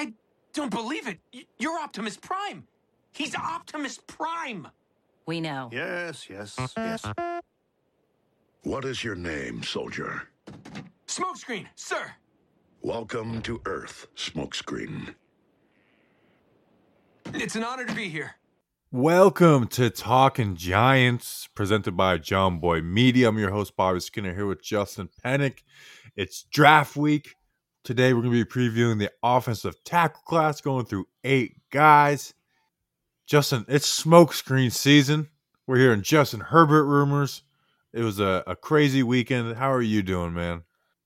I don't believe it. You're Optimus Prime. He's Optimus Prime. We know. Yes, yes, yes. What is your name, soldier? Smokescreen, sir. Welcome to Earth, Smokescreen. It's an honor to be here. Welcome to Talking Giants, presented by John Boy Media. I'm your host, Bobby Skinner, here with Justin Panic. It's draft week. Today, we're going to be previewing the offensive tackle class, going through eight guys. Justin, it's smokescreen season. We're hearing Justin Herbert rumors. It was a, a crazy weekend. How are you doing, man?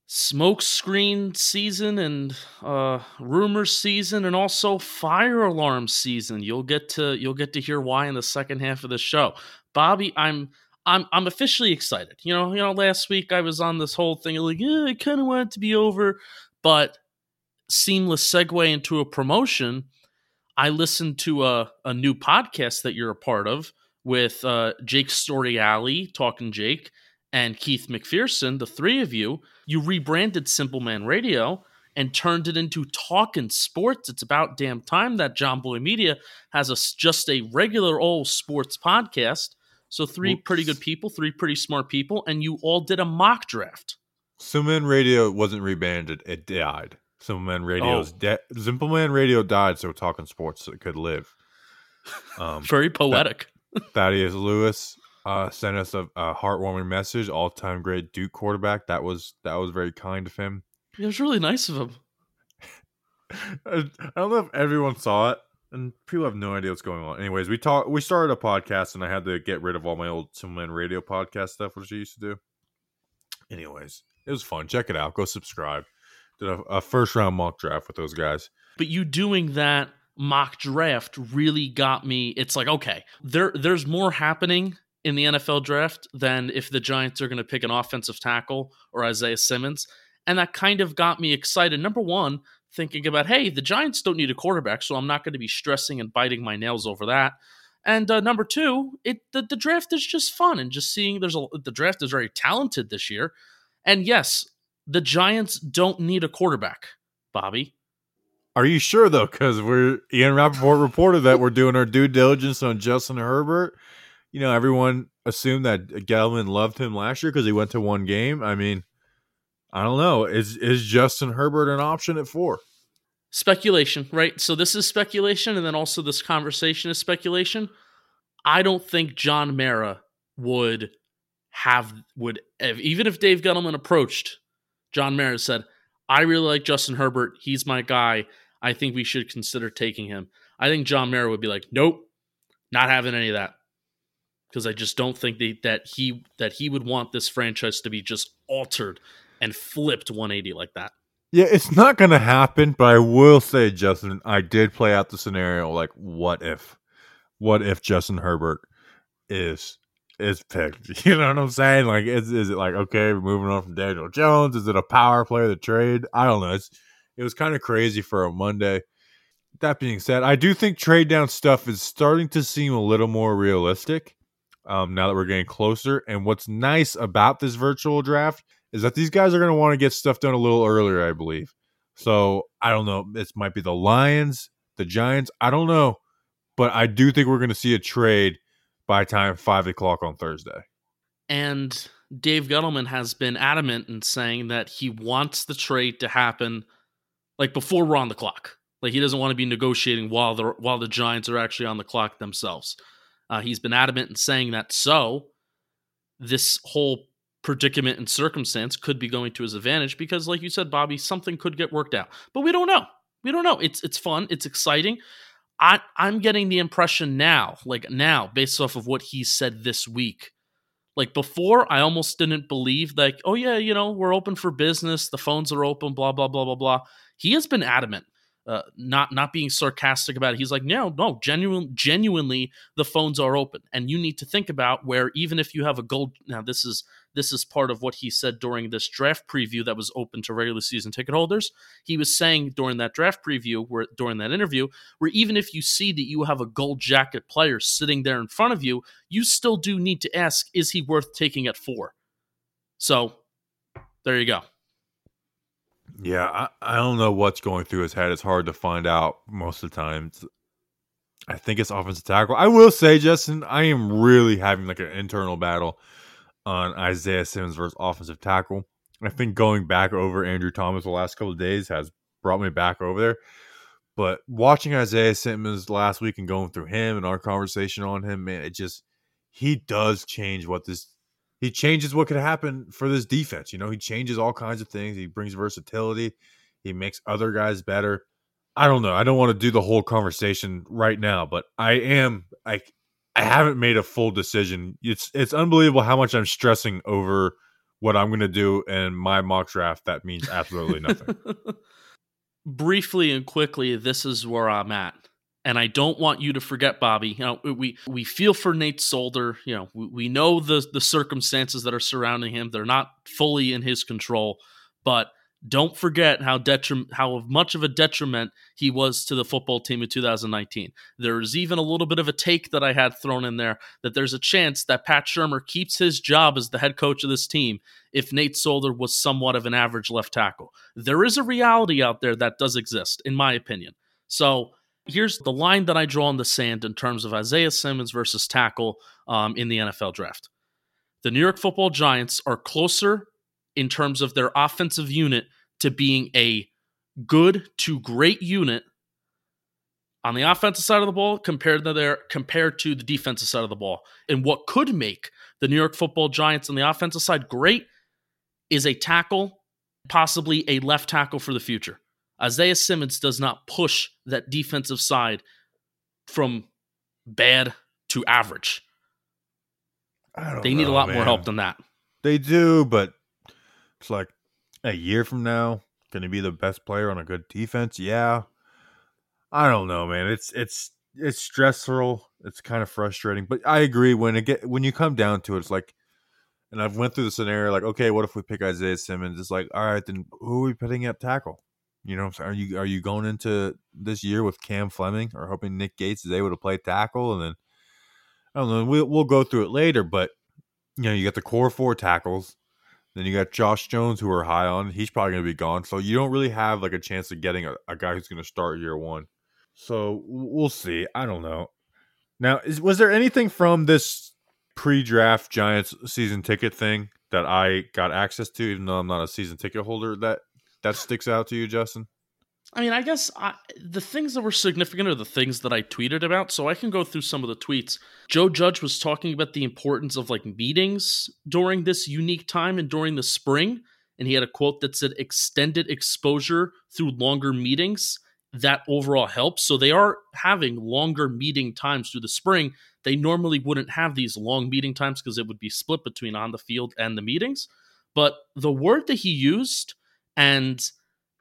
Smokescreen season and uh, rumor season, and also fire alarm season. You'll get to you'll get to hear why in the second half of the show. Bobby, I'm I'm I'm officially excited. You know, you know, last week I was on this whole thing like, yeah, I kind of want it to be over, but seamless segue into a promotion I listened to a, a new podcast that you're a part of with uh, Jake Alley Talking Jake, and Keith McPherson, the three of you. You rebranded Simple Man Radio and turned it into Talking Sports. It's about damn time that John Boy Media has a, just a regular old sports podcast. So, three Oops. pretty good people, three pretty smart people, and you all did a mock draft. Simple Man Radio wasn't rebranded, it died. Simple Man Radio's oh. dead. Simple Man Radio died, so talking sports could live. Um, Very poetic. Thaddeus Lewis uh, sent us a, a heartwarming message. All time great Duke quarterback. That was that was very kind of him. It was really nice of him. I don't know if everyone saw it, and people have no idea what's going on. Anyways, we talked. We started a podcast, and I had to get rid of all my old Simple Man Radio podcast stuff, which I used to do. Anyways, it was fun. Check it out. Go subscribe did a, a first round mock draft with those guys. But you doing that mock draft really got me. It's like okay, there there's more happening in the NFL draft than if the Giants are going to pick an offensive tackle or Isaiah Simmons, and that kind of got me excited. Number one, thinking about hey, the Giants don't need a quarterback, so I'm not going to be stressing and biting my nails over that. And uh, number two, it the, the draft is just fun and just seeing there's a the draft is very talented this year. And yes, the Giants don't need a quarterback, Bobby. Are you sure though? Because we're Ian Rapoport reported that we're doing our due diligence on Justin Herbert. You know, everyone assumed that Gettleman loved him last year because he went to one game. I mean, I don't know. Is is Justin Herbert an option at four? Speculation, right? So this is speculation, and then also this conversation is speculation. I don't think John Mara would have would even if Dave Gettleman approached John Mara said, I really like Justin Herbert. He's my guy. I think we should consider taking him. I think John Mara would be like, nope, not having any of that. Because I just don't think they, that he that he would want this franchise to be just altered and flipped 180 like that. Yeah, it's not going to happen, but I will say, Justin, I did play out the scenario like, what if? What if Justin Herbert is is picked. You know what I'm saying? Like, is is it like okay, we're moving on from Daniel Jones? Is it a power player the trade? I don't know. It's it was kind of crazy for a Monday. That being said, I do think trade down stuff is starting to seem a little more realistic. Um, now that we're getting closer, and what's nice about this virtual draft is that these guys are going to want to get stuff done a little earlier, I believe. So I don't know. It might be the Lions, the Giants. I don't know, but I do think we're going to see a trade by time five o'clock on Thursday. And Dave Gettleman has been adamant in saying that he wants the trade to happen like before we're on the clock. Like he doesn't want to be negotiating while the while the Giants are actually on the clock themselves. Uh, he's been adamant in saying that. So this whole predicament and circumstance could be going to his advantage because, like you said, Bobby, something could get worked out. But we don't know. We don't know. It's it's fun. It's exciting. I, I'm getting the impression now, like now, based off of what he said this week. Like before, I almost didn't believe, like, oh yeah, you know, we're open for business, the phones are open, blah blah blah blah blah. He has been adamant uh, not not being sarcastic about it. He's like, no, no, genuine, genuinely, the phones are open, and you need to think about where even if you have a gold. Now, this is this is part of what he said during this draft preview that was open to regular season ticket holders. He was saying during that draft preview, where during that interview, where even if you see that you have a gold jacket player sitting there in front of you, you still do need to ask, is he worth taking at four? So, there you go. Yeah, I, I don't know what's going through his head. It's hard to find out most of the time. It's- I think it's offensive tackle. I will say, Justin, I am really having like an internal battle on Isaiah Simmons versus offensive tackle. I think going back over Andrew Thomas the last couple of days has brought me back over there. But watching Isaiah Simmons last week and going through him and our conversation on him, man, it just he does change what this he changes what could happen for this defense. You know, he changes all kinds of things. He brings versatility. He makes other guys better. I don't know. I don't want to do the whole conversation right now, but I am like I haven't made a full decision. It's it's unbelievable how much I'm stressing over what I'm going to do in my mock draft. That means absolutely nothing. Briefly and quickly, this is where I'm at. And I don't want you to forget, Bobby. You know, we we feel for Nate Solder. You know, we, we know the the circumstances that are surrounding him. They're not fully in his control, but don't forget how detrim- how much of a detriment he was to the football team in 2019. There's even a little bit of a take that I had thrown in there that there's a chance that Pat Shurmur keeps his job as the head coach of this team if Nate Solder was somewhat of an average left tackle. There is a reality out there that does exist, in my opinion. So here's the line that I draw in the sand in terms of Isaiah Simmons versus tackle um, in the NFL draft. The New York Football Giants are closer in terms of their offensive unit to being a good to great unit on the offensive side of the ball compared to their compared to the defensive side of the ball. And what could make the New York Football Giants on the offensive side great is a tackle, possibly a left tackle for the future. Isaiah Simmons does not push that defensive side from bad to average. I don't They need a lot more help than that. They do, but it's like a year from now, going to be the best player on a good defense. Yeah, I don't know, man. It's it's it's stressful. It's kind of frustrating, but I agree when it get when you come down to it, it's like, and I've went through the scenario like, okay, what if we pick Isaiah Simmons? It's like, all right, then who are we putting at tackle? You know, are you are you going into this year with Cam Fleming or hoping Nick Gates is able to play tackle, and then I don't know. We'll we'll go through it later, but you know, you got the core four tackles. Then you got Josh Jones, who are high on. He's probably going to be gone. So you don't really have like a chance of getting a, a guy who's going to start year one. So we'll see. I don't know. Now, is, was there anything from this pre-draft Giants season ticket thing that I got access to, even though I'm not a season ticket holder, that that sticks out to you, Justin? I mean, I guess I, the things that were significant are the things that I tweeted about. So I can go through some of the tweets. Joe Judge was talking about the importance of like meetings during this unique time and during the spring. And he had a quote that said, extended exposure through longer meetings. That overall helps. So they are having longer meeting times through the spring. They normally wouldn't have these long meeting times because it would be split between on the field and the meetings. But the word that he used, and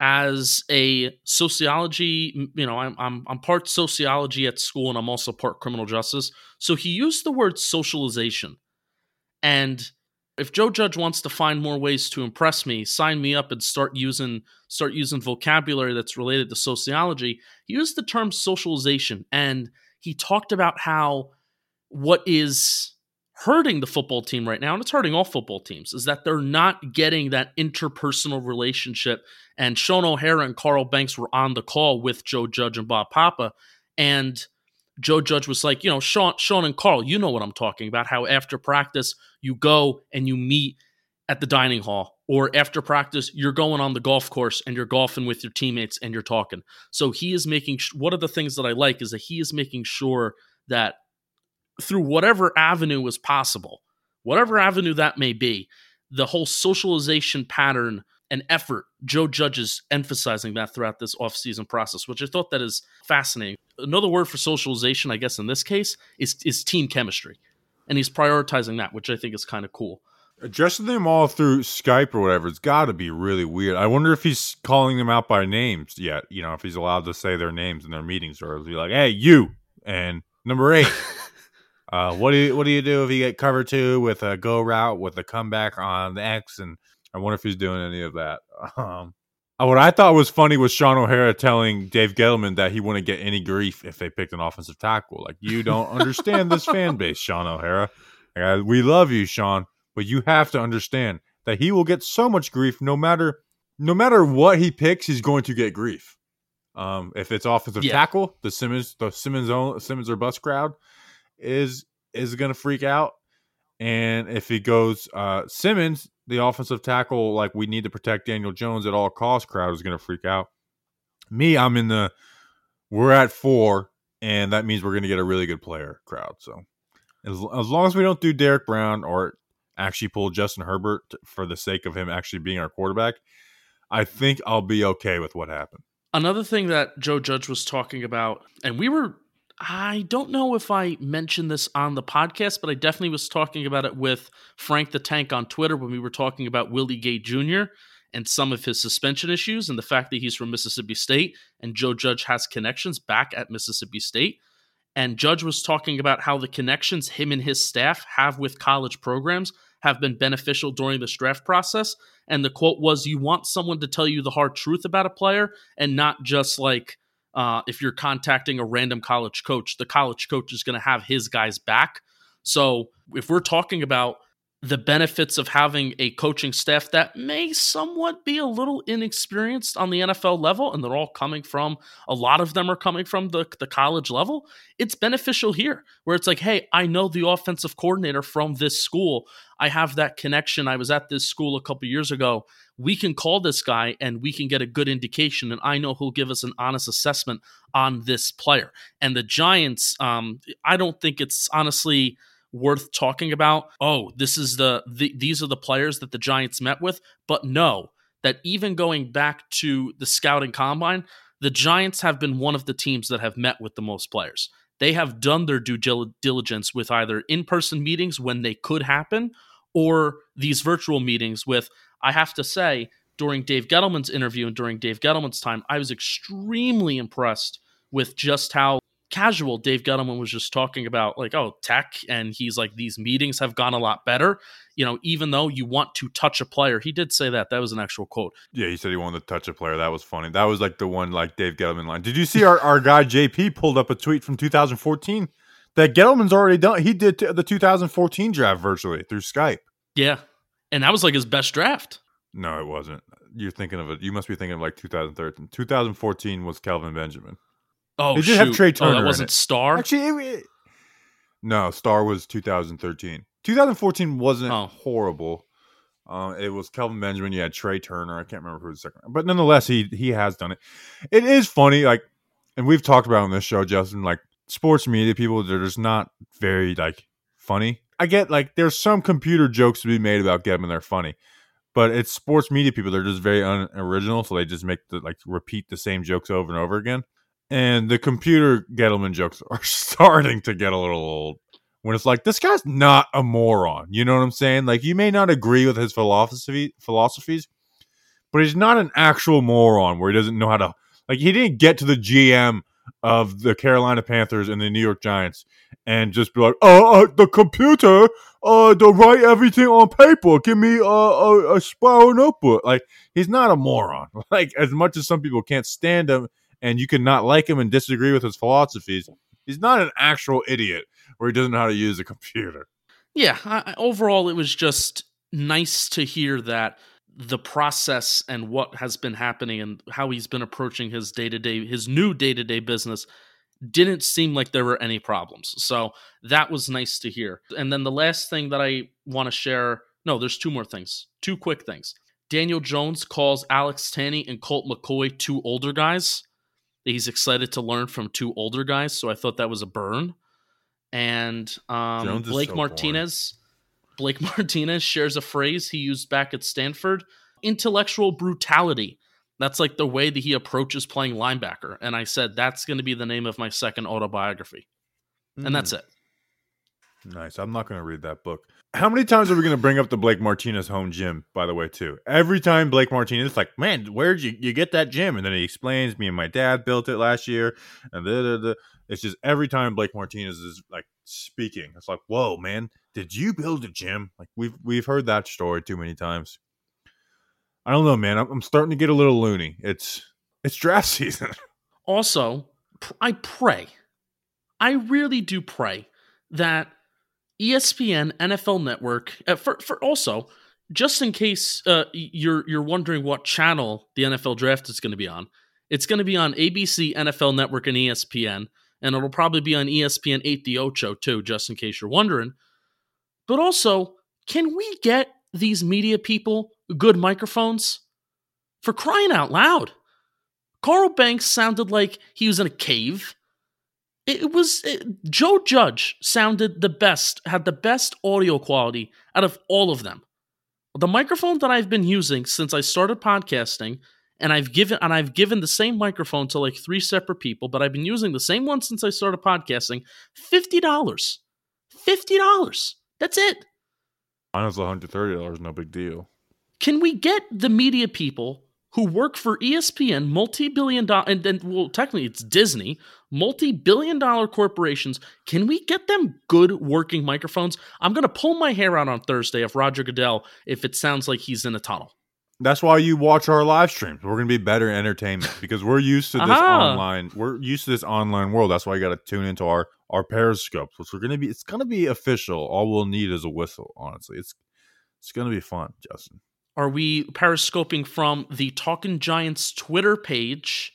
as a sociology, you know, I'm I'm I'm part sociology at school and I'm also part criminal justice. So he used the word socialization. And if Joe Judge wants to find more ways to impress me, sign me up and start using start using vocabulary that's related to sociology. He used the term socialization and he talked about how what is hurting the football team right now, and it's hurting all football teams, is that they're not getting that interpersonal relationship. And Shaun O'Hara and Carl Banks were on the call with Joe Judge and Bob Papa. And Joe Judge was like, you know, Shaun, Shaun and Carl, you know what I'm talking about. How after practice, you go and you meet at the dining hall, or after practice, you're going on the golf course and you're golfing with your teammates and you're talking. So he is making, Sh- one of the things that I like is that he is making sure that through whatever avenue is possible, whatever avenue that may be, the whole socialization pattern and effort, Joe Judge is emphasizing that throughout this offseason process, which I thought that is fascinating. Another word for socialization, I guess in this case, is is team chemistry. And he's prioritizing that, which I think is kind of cool. Addressing them all through Skype or whatever, it's got to be really weird. I wonder if he's calling them out by names yet. You know, if he's allowed to say their names in their meetings, or he like, "Hey, you," and number eight. uh, what do you what do you do if you get cover two with a go route with a comeback on the X? And I wonder if he's doing any of that. Um, uh, what I thought was funny was Shaun O'Hara telling Dave Gettleman that he wouldn't get any grief if they picked an offensive tackle. Like, you don't understand this fan base, Shaun O'Hara. Like, we love you, Shaun, but you have to understand that he will get so much grief no matter no matter what he picks, he's going to get grief. Um, if it's offensive Yeah. tackle, the Simmons, the Simmons own Simmons or bus crowd is is going to freak out. And if he goes uh, Simmons, the offensive tackle, like we need to protect Daniel Jones at all costs, crowd is going to freak out. Me, I'm in the we're at four, and that means we're going to get a really good player crowd. So as, as long as we don't do Derrick Brown or actually pull Justin Herbert for the sake of him actually being our quarterback, I think I'll be okay with what happened. Another thing that Joe Judge was talking about, and we were, I don't know if I mentioned this on the podcast, but I definitely was talking about it with Frank the Tank on Twitter when we were talking about Willie Gay Jr. and some of his suspension issues and the fact that he's from Mississippi State and Joe Judge has connections back at Mississippi State. And Judge was talking about how the connections him and his staff have with college programs have been beneficial during this draft process. And the quote was, You want someone to tell you the hard truth about a player and not just like, uh, if you're contacting a random college coach, the college coach is going to have his guys back. So if we're talking about the benefits of having a coaching staff that may somewhat be a little inexperienced on the NFL level, and they're all coming from a lot of them are coming from the, the college level, it's beneficial here where it's like, hey, I know the offensive coordinator from this school. I have that connection. I was at this school a couple years ago. We can call this guy and we can get a good indication, and I know he'll give us an honest assessment on this player. And the Giants, um, I don't think it's honestly worth talking about. Oh, this is the, the these are the players that the Giants met with, but no, that even going back to the scouting combine, the Giants have been one of the teams that have met with the most players. They have done their due diligence with either in-person meetings when they could happen or these virtual meetings with I have to say during Dave Gettleman's interview and during Dave Gettleman's time, I was extremely impressed with just how casual Dave Gettleman was just talking about like oh tech and he's like these meetings have gone a lot better you know even though you want to touch a player he did say that that was an actual quote Yeah, he said he wanted to touch a player. That was funny. That was like the one like Dave Gettleman line. Did you see our, our guy JP pulled up a tweet from 2014 that Gettleman's already done? He did t- the 2014 draft virtually through Skype. yeah and that was like his best draft No, it wasn't. You're thinking of it. You must be thinking of like 2013. 2014 was Kelvin Benjamin. oh They did have shoot. Trai oh, Turner that wasn't it. Star Actually, it, it- no, Star was 2013. 2014 wasn't Oh. horrible. Uh, it was Kelvin Benjamin. You had Trai Turner. I can't remember who was second, but nonetheless, he he has done it. It is funny, like, and we've talked about on this show, Justin. Like, sports media people, they're just not very like funny. I get like there's some computer jokes to be made about Getman. They're funny, but it's sports media people. They're just very unoriginal, so they just make the like repeat the same jokes over and over again. And the computer Gettleman jokes are starting to get a little old. When it's like this guy's not a moron, you know what I'm saying? Like you may not agree with his philosophy philosophies, but he's not an actual moron where he doesn't know how to like he didn't get to the GM of the Carolina Panthers and the New York Giants and just be like, "Oh, uh, the computer, uh, to write everything on paper. Give me a a, a spiral notebook." Like he's not a moron. Like as much as some people can't stand him and you can not like him and disagree with his philosophies, he's not an actual idiot where he doesn't know how to use a computer. yeah I- overall it was just nice to hear that the process and what has been happening and how he's been approaching his day-to-day his new day-to-day business didn't seem like there were any problems. So that was nice to hear. And then the last thing that i want to share no there's two more things two quick things. Daniel jones calls alex Tanney and colt mccoy two older guys. He's excited to learn from two older guys so i thought that was a burn. And um, blake so boring. Blake Martinez shares a phrase he used back at Stanford intellectual brutality. That's like the way that he approaches playing linebacker. And I said, that's going to be the name of my second autobiography. And that's hmm. it. Nice. I'm not going to read that book. How many times are we going to bring up the Blake Martinez home gym, by the way, too? Every time Blake Martinez is like, man, where'd you, you get that gym? And then he explains, me and my dad built it last year. And da, da, da. it's just every time Blake Martinez is like speaking, it's like, whoa, man, did you build a gym? Like we've we've heard that story too many times. I don't know, man. I'm, I'm starting to get a little loony. It's it's draft season. Also, I pray, I really do pray that ESPN, NFL Network, uh, for, for also, just in case uh, you're you're wondering what channel the NFL draft is going to be on, it's going to be on ABC, NFL Network, and ESPN, and it'll probably be on ESPN eight the Ocho too, just in case you're wondering. But also, can we get these media people good microphones? For crying out loud. Carl Banks sounded like he was in a cave. It was it, Joe Judge sounded the best, had the best audio quality out of all of them. The microphone that I've been using since I started podcasting, and I've given and I've given the same microphone to like three separate people, but I've been using the same one since I started podcasting. Fifty dollars, fifty dollars. That's it. Mine was one hundred thirty dollars. No big deal. Can we get the media people who work for ESPN, multi-billion dollar, and then well, technically it's Disney, multi-billion dollar corporations? Can we get them good working microphones? I'm gonna pull my hair out on Thursday if Roger Goodell if it sounds like he's in a tunnel. That's why you watch our live streams. We're going to be better entertainment because we're used to this Aha. online. We're used to this online world. That's why you got to tune into our our Periscopes, which we're going to be. It's going to be official. All we'll need is a whistle. Honestly, it's it's going to be fun, Justin. Are we periscoping from the Talking Giants Twitter page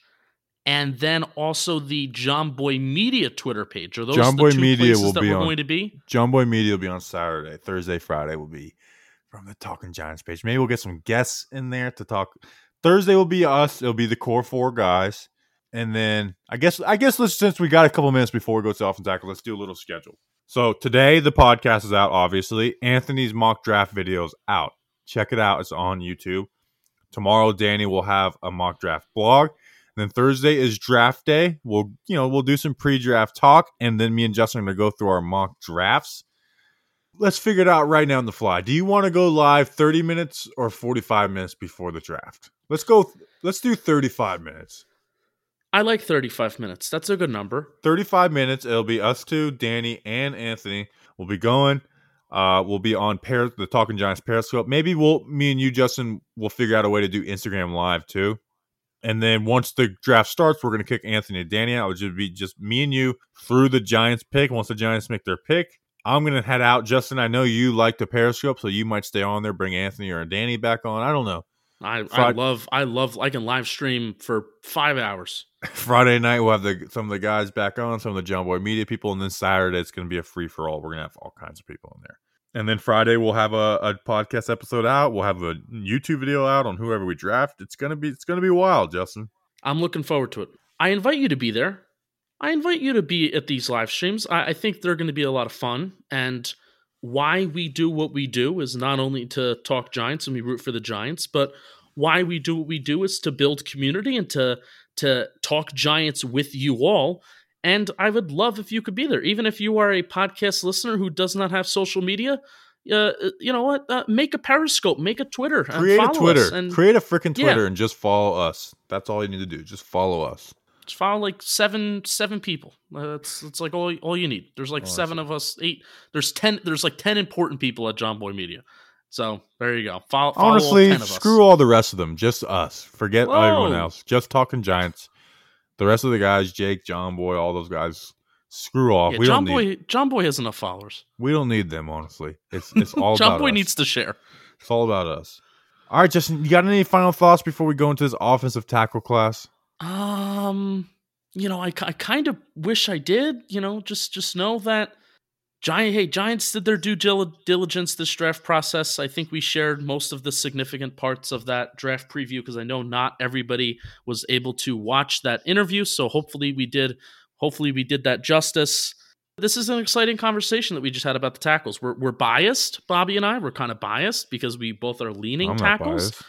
and then also the John Boy Media Twitter page? Are those John the Boy two Media places will that be we're on- going to be? John Boy Media will be on Saturday. Thursday, Friday will be from the Talking Giants page. Maybe we'll get some guests in there to talk. Thursday will be us. It'll be the core four guys, and then I guess I guess let's since we got a couple minutes before we go to off and tackle, let's do a little schedule. So today the podcast is out. Obviously, Anthony's mock draft video is out. Check it out. It's on YouTube. Tomorrow, Danny will have a mock draft blog. Then Thursday is draft day. We'll, you know, we'll do some pre-draft talk, and then me and Justin are gonna go through our mock drafts. Let's figure it out right now on the fly. Do you want to go live 30 minutes or 45 minutes before the draft? Let's go. Let's do 35 minutes. I like 35 minutes. That's a good number. 35 minutes. It'll be us two, Danny and Anthony. We'll be going. Uh, we'll be on Par- the Talking Giants Periscope. Maybe we'll, me and you, Justin, will figure out a way to do Instagram Live too. And then once the draft starts, we're going to kick Anthony and Danny out, It'll just be just me and you through the Giants pick. Once the Giants make their pick, I'm going to head out. Justin, I know you like the Periscope, so you might stay on there, bring Anthony or Danny back on. I don't know. I, I love I love I can live stream for five hours. Friday night we'll have the some of the guys back on, some of the John Boy Media people, and then Saturday it's going to be a free for all. We're going to have all kinds of people in there, and then Friday we'll have a, a podcast episode out. We'll have a YouTube video out on whoever we draft. It's gonna be it's gonna be wild, Justin. I'm looking forward to it. I invite you to be there. I invite you to be at these live streams. I, I think they're going to be a lot of fun. And why we do what we do is not only to talk Giants and we root for the Giants, but why we do what we do is to build community and to to talk Giants with you all. And I would love if you could be there, even if you are a podcast listener who does not have social media. Uh, you know what? Uh, make a Periscope, make a Twitter, Create a Twitter, us and create a freaking Yeah. Twitter, and just follow us. That's all you need to do. Just follow us. Just follow like seven seven people. Uh, That's that's like all all you need. There's like Oh, I seven of us, eight. There's ten. There's like ten important people at John Boy Media. So there you go. Follow, follow Honestly, all 10 of us. screw all the rest of them. Just us. Forget everyone else. Just talking Giants. The rest of the guys, Jake, John Boy, all those guys, screw off. Yeah, we John don't need. Boy. John Boy has enough followers. We don't need them, honestly. It's it's all John Boy us. needs to share. It's all about us. All right, Justin, you got any final thoughts before we go into this offensive tackle class? Um, you know, I, I kind of wish I did. You know, just just know that Giant. Hey, Giants did their due dil- diligence this draft process. I think we shared most of the significant parts of that draft preview because I know not everybody was able to watch that interview. So hopefully we did. Hopefully we did that justice. This is an exciting conversation that we just had about the tackles. We're we're biased, Bobby and I. We're kind of biased because we both are leaning I'm tackles.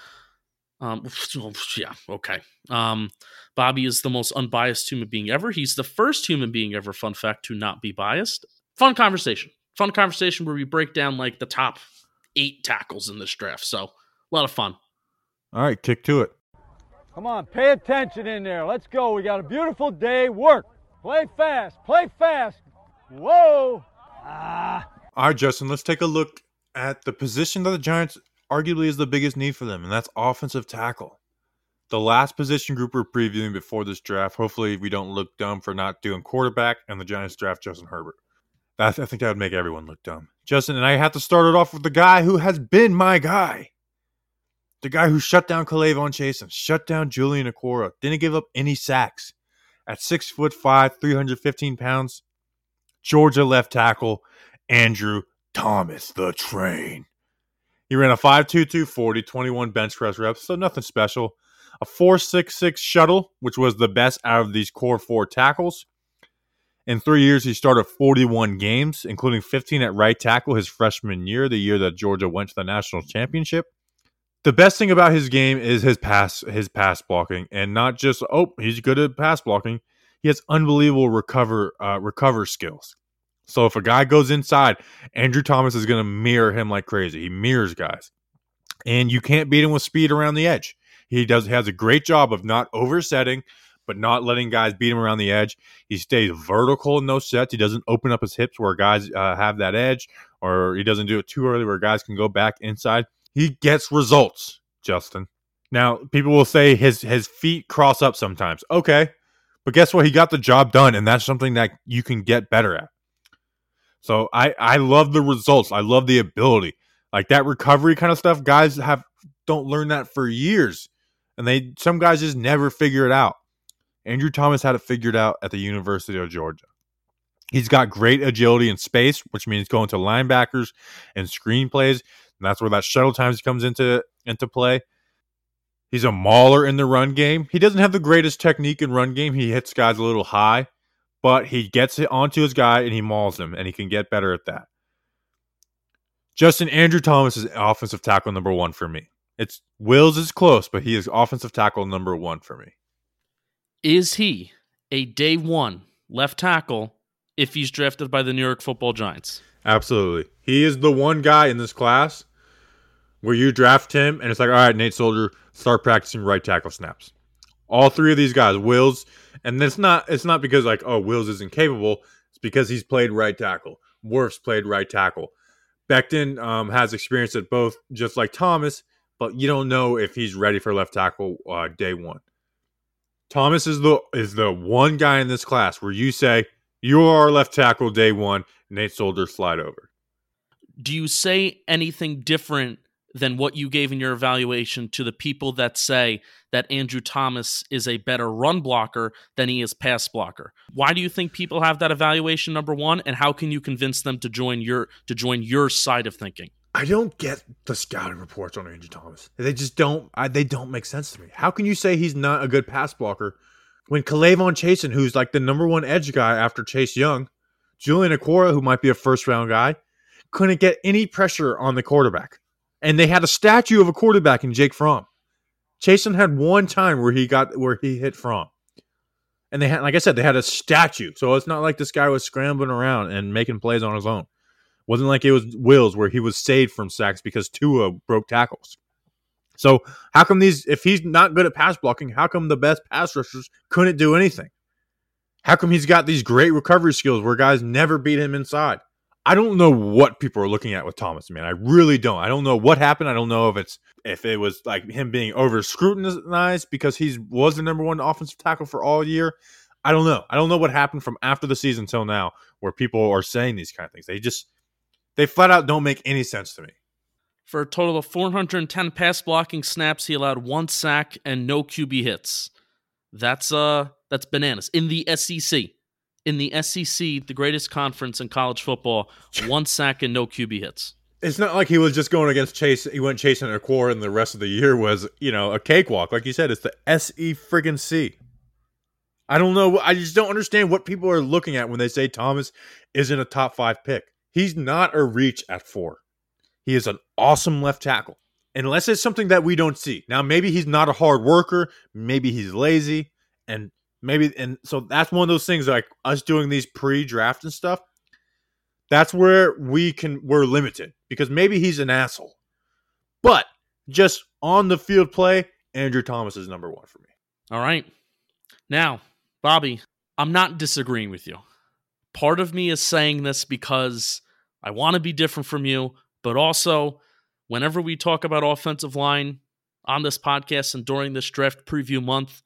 Um, yeah, okay. Um, Bobby is the most unbiased human being ever. He's the first human being ever, fun fact, to not be biased. Fun conversation. Fun conversation where we break down like the top eight tackles in this draft. So a lot of fun. All right, kick to it. Come on, pay attention in there. Let's go. We got a beautiful day. Work. Play fast. Play fast. Whoa. Ah. All right, Justin, let's take a look at the position that the Giants arguably is the biggest need for them, and that's offensive tackle. The last position group we're previewing before this draft. Hopefully, we don't look dumb for not doing quarterback, and the Giants draft Justin Herbert. That, I think that would make everyone look dumb. Justin, and I have to start it off with the guy who has been my guy. The guy who shut down K'Lavon Chaisson and shut down Julian Okwara, didn't give up any sacks. At six foot five, 315 pounds, Georgia left tackle, Andrew Thomas, the train. He ran a 5.22 40, 21 bench press reps, so nothing special. A 4.66 shuttle, which was the best out of these core four tackles. In three years, he started 41 games, including 15 at right tackle his freshman year, the year that Georgia went to the national championship. The best thing about his game is his pass, his pass blocking, and not just oh he's good at pass blocking. He has unbelievable recover uh, recover skills. So if a guy goes inside, Andrew Thomas is going to mirror him like crazy. He mirrors guys, and you can't beat him with speed around the edge. He does has a great job of not oversetting, but not letting guys beat him around the edge. He stays vertical in those sets. He doesn't open up his hips where guys uh, have that edge, or he doesn't do it too early where guys can go back inside. He gets results, Justin. Now, people will say his his feet cross up sometimes. Okay. But guess what? He got the job done, and that's something that you can get better at. So I I love the results. I love the ability. Like that recovery kind of stuff, guys have don't learn that for years. And they some guys just never figure it out. Andrew Thomas had it figured out at the University of Georgia. He's got great agility in space, which means going to linebackers and screen plays. And that's where that shuttle times comes into into play. He's a mauler in the run game. He doesn't have the greatest technique in run game. He hits guys a little high, but he gets it onto his guy and he mauls him, and he can get better at that. Justin Andrew Thomas is offensive tackle number one for me. It's Wills is close, but he is offensive tackle number one for me. Is he a day one left tackle if he's drafted by the New York Football Giants? Absolutely. He is the one guy in this class where you draft him and it's like, all right, Nate Solder, start practicing right tackle snaps. All three of these guys, Wills, and it's not it's not because like, oh, Wills isn't capable. It's because he's played right tackle. Wirfs played right tackle. Becton um, has experience at both, just like Thomas, but you don't know if he's ready for left tackle uh, day one. Thomas is the is the one guy in this class where you say you are left tackle day one. Nate Solder slide over. Do you say anything different than what you gave in your evaluation to the people that say that Andrew Thomas is a better run blocker than he is pass blocker. Why do you think people have that evaluation number 1 and how can you convince them to join your to join your side of thinking? I don't get the scouting reports on Andrew Thomas. They just don't. I, they don't make sense to me. How can you say he's not a good pass blocker when K'Lavon Chaisson, who's like the number one edge guy after Chase Young, Julian Okwara, who might be a first round guy, couldn't get any pressure on the quarterback, and they had a statue of a quarterback in Jake Fromm. Chaisson had one time where he got where he hit Fromm, and they had, like I said, they had a statue. So it's not like this guy was scrambling around and making plays on his own. Wasn't like it was Wills where he was saved from sacks because Tua broke tackles. So how come these if he's not good at pass blocking, how come the best pass rushers couldn't do anything? How come he's got these great recovery skills where guys never beat him inside? I don't know what people are looking at with Thomas, man. I really don't. I don't know what happened. I don't know if it's if it was like him being over scrutinized because he was the number one offensive tackle for all year. I don't know. I don't know what happened from after the season till now where people are saying these kind of things. They just they flat out don't make any sense to me. For a total of 410 pass blocking snaps, he allowed one sack and no QB hits. That's uh that's bananas. In the SEC. In the SEC, the greatest conference in college football, one sack and no QB hits. It's not like he was just going against Chase. He went chasing a core, and the rest of the year was, you know, a cakewalk. Like you said, it's the SE friggin' C. I don't know. I just don't understand what people are looking at when they say Thomas isn't a top five pick. He's not a reach at four. He is an awesome left tackle. Unless it's something that we don't see. Now, maybe he's not a hard worker. Maybe he's lazy. And maybe, and so that's one of those things like us doing these pre draft and stuff. That's where we can, we're limited because maybe he's an asshole. But just on the field play, Andrew Thomas is number one for me. All right. Now, Bobby, I'm not disagreeing with you. Part of me is saying this because I want to be different from you, but also whenever we talk about offensive line on this podcast and during this draft preview month,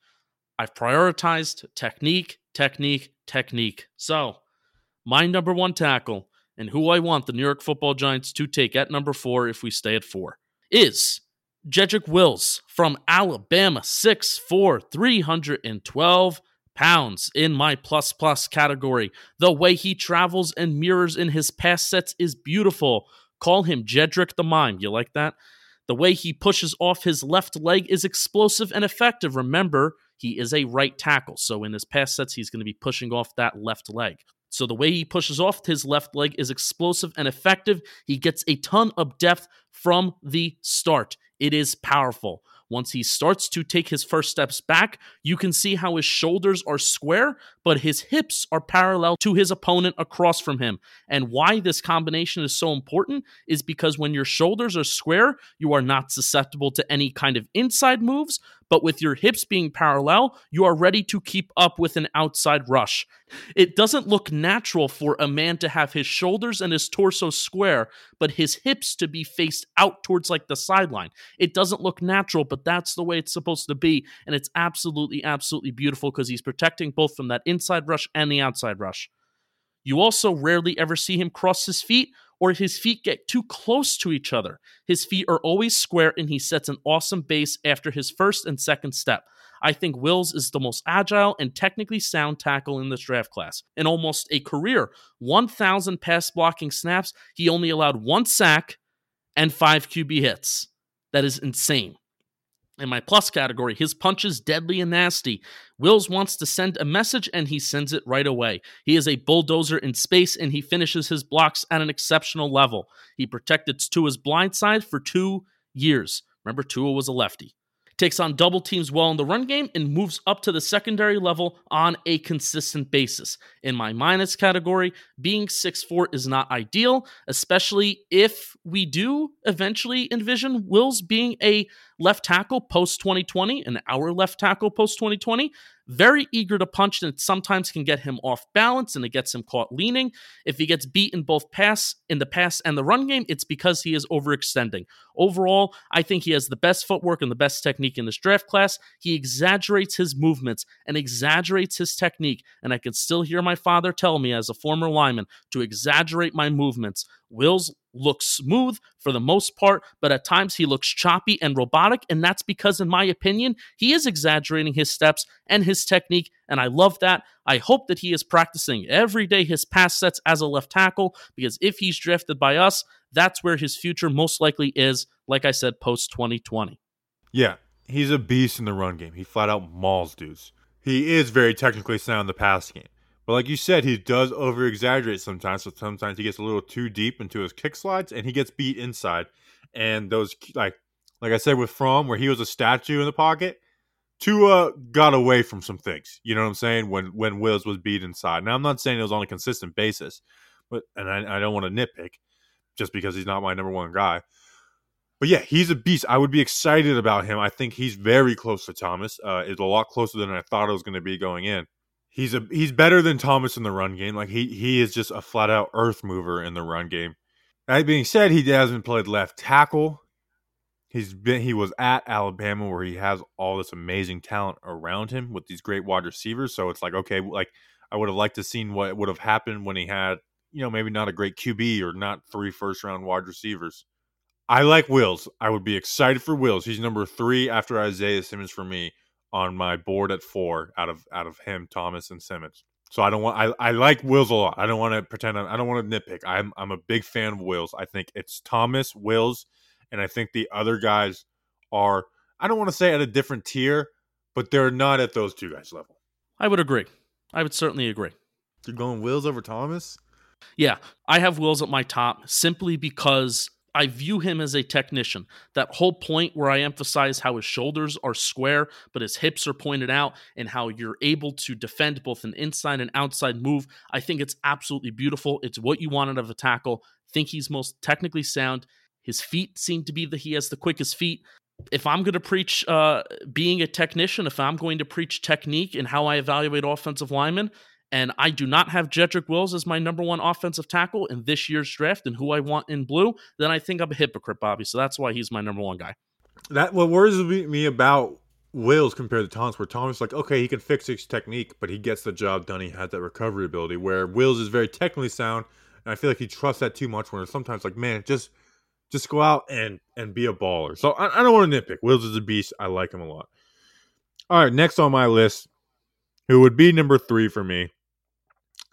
I've prioritized technique, technique, technique. So, my number one tackle and who I want the New York football Giants to take at number four if we stay at four is Jedrick Wills from Alabama, 6'4, 312 pounds in my plus plus category. The way he travels and mirrors in his pass sets is beautiful. Call him Jedrick the Mime. You like that? The way he pushes off his left leg is explosive and effective. Remember, he is a right tackle. So in his pass sets, he's going to be pushing off that left leg. So the way he pushes off his left leg is explosive and effective. He gets a ton of depth from the start. It is powerful. Once he starts to take his first steps back, you can see how his shoulders are square, but his hips are parallel to his opponent across from him. And why this combination is so important is because when your shoulders are square, you are not susceptible to any kind of inside moves, but with your hips being parallel, you are ready to keep up with an outside rush. It doesn't look natural for a man to have his shoulders and his torso square, but his hips to be faced out towards like the sideline. It doesn't look natural, but that's the way it's supposed to be. And it's absolutely, absolutely beautiful because he's protecting both from that inside rush and the outside rush. You also rarely ever see him cross his feet or his feet get too close to each other. His feet are always square and he sets an awesome base after his first and second step. I think Wills is the most agile and technically sound tackle in this draft class. In almost a career 1,000 pass blocking snaps, he only allowed one sack and five QB hits. That is insane. In my plus category, his punch is deadly and nasty. Wills wants to send a message and he sends it right away. He is a bulldozer in space and he finishes his blocks at an exceptional level. He protected Tua's blind side for two years. Remember, Tua was a lefty takes on double teams well in the run game, and moves up to the secondary level on a consistent basis. In my minus category, being 6'4 is not ideal, especially if we do eventually envision Wills being a left tackle post 2020 and our left tackle post 2020 very eager to punch and it sometimes can get him off balance and it gets him caught leaning. If he gets beat in both pass in the pass and the run game it's because he is overextending. Overall i think he has the best footwork and the best technique in this draft class. He exaggerates his movements and exaggerates his technique and i can still hear my father tell me as a former lineman to exaggerate my movements. Wills looks smooth for the most part, but at times he looks choppy and robotic. And that's because, in my opinion, he is exaggerating his steps and his technique. And I love that. I hope that he is practicing every day his pass sets as a left tackle, because if he's drafted by us, that's where his future most likely is, like I said, post 2020. Yeah, he's a beast in the run game. He flat out mauls dudes. He is very technically sound in the pass game. But like you said, he does over exaggerate sometimes. So sometimes he gets a little too deep into his kick slides and he gets beat inside. And those like like I said with Fromm, where he was a statue in the pocket, Tua got away from some things. You know what I'm saying? When when Wills was beat inside. Now I'm not saying it was on a consistent basis, but and I, I don't want to nitpick just because he's not my number one guy. But yeah, he's a beast. I would be excited about him. I think he's very close to Thomas. Uh, it's a lot closer than I thought it was going to be going in he's a he's better than Thomas in the run game. Like he he is just a flat out earth mover in the run game. That being said, he hasn't played left tackle. He's been he was at Alabama where he has all this amazing talent around him with these great wide receivers. So it's like okay, like I would have liked to seen what would have happened when he had you know maybe not a great QB or not three first round wide receivers. I like Wills. I would be excited for Wills. He's number three after Isaiah Simmons for me on my board at four out of out of him, Thomas, and Simmons. So I don't want I, I like Wills a lot. I don't want to pretend I'm, I do not want to nitpick. I'm I'm a big fan of Wills. I think it's Thomas, Wills, and I think the other guys are I don't want to say at a different tier, but they're not at those two guys level. I would agree. I would certainly agree. You're going Wills over Thomas? Yeah, I have Wills at my top simply because I view him as a technician. That whole point where I emphasize how his shoulders are square, but his hips are pointed out, and how you're able to defend both an inside and outside move, I think it's absolutely beautiful. It's what you wanted of a tackle. Think he's most technically sound. His feet seem to be that he has the quickest feet. If I'm going to preach uh, being a technician, if I'm going to preach technique and how I evaluate offensive linemen, and I do not have Jedrick Wills as my number one offensive tackle in this year's draft and who I want in blue, then I think I'm a hypocrite, Bobby. So that's why he's my number one guy. That what worries me about Wills compared to Thomas, where Thomas like, okay, he can fix his technique, but he gets the job done. He has that recovery ability. Where Wills is very technically sound, and I feel like he trusts that too much. Where sometimes like, man, just just go out and and be a baller. So I, I don't want to nitpick. Wills is a beast. I like him a lot. All right, next on my list, who would be number three for me,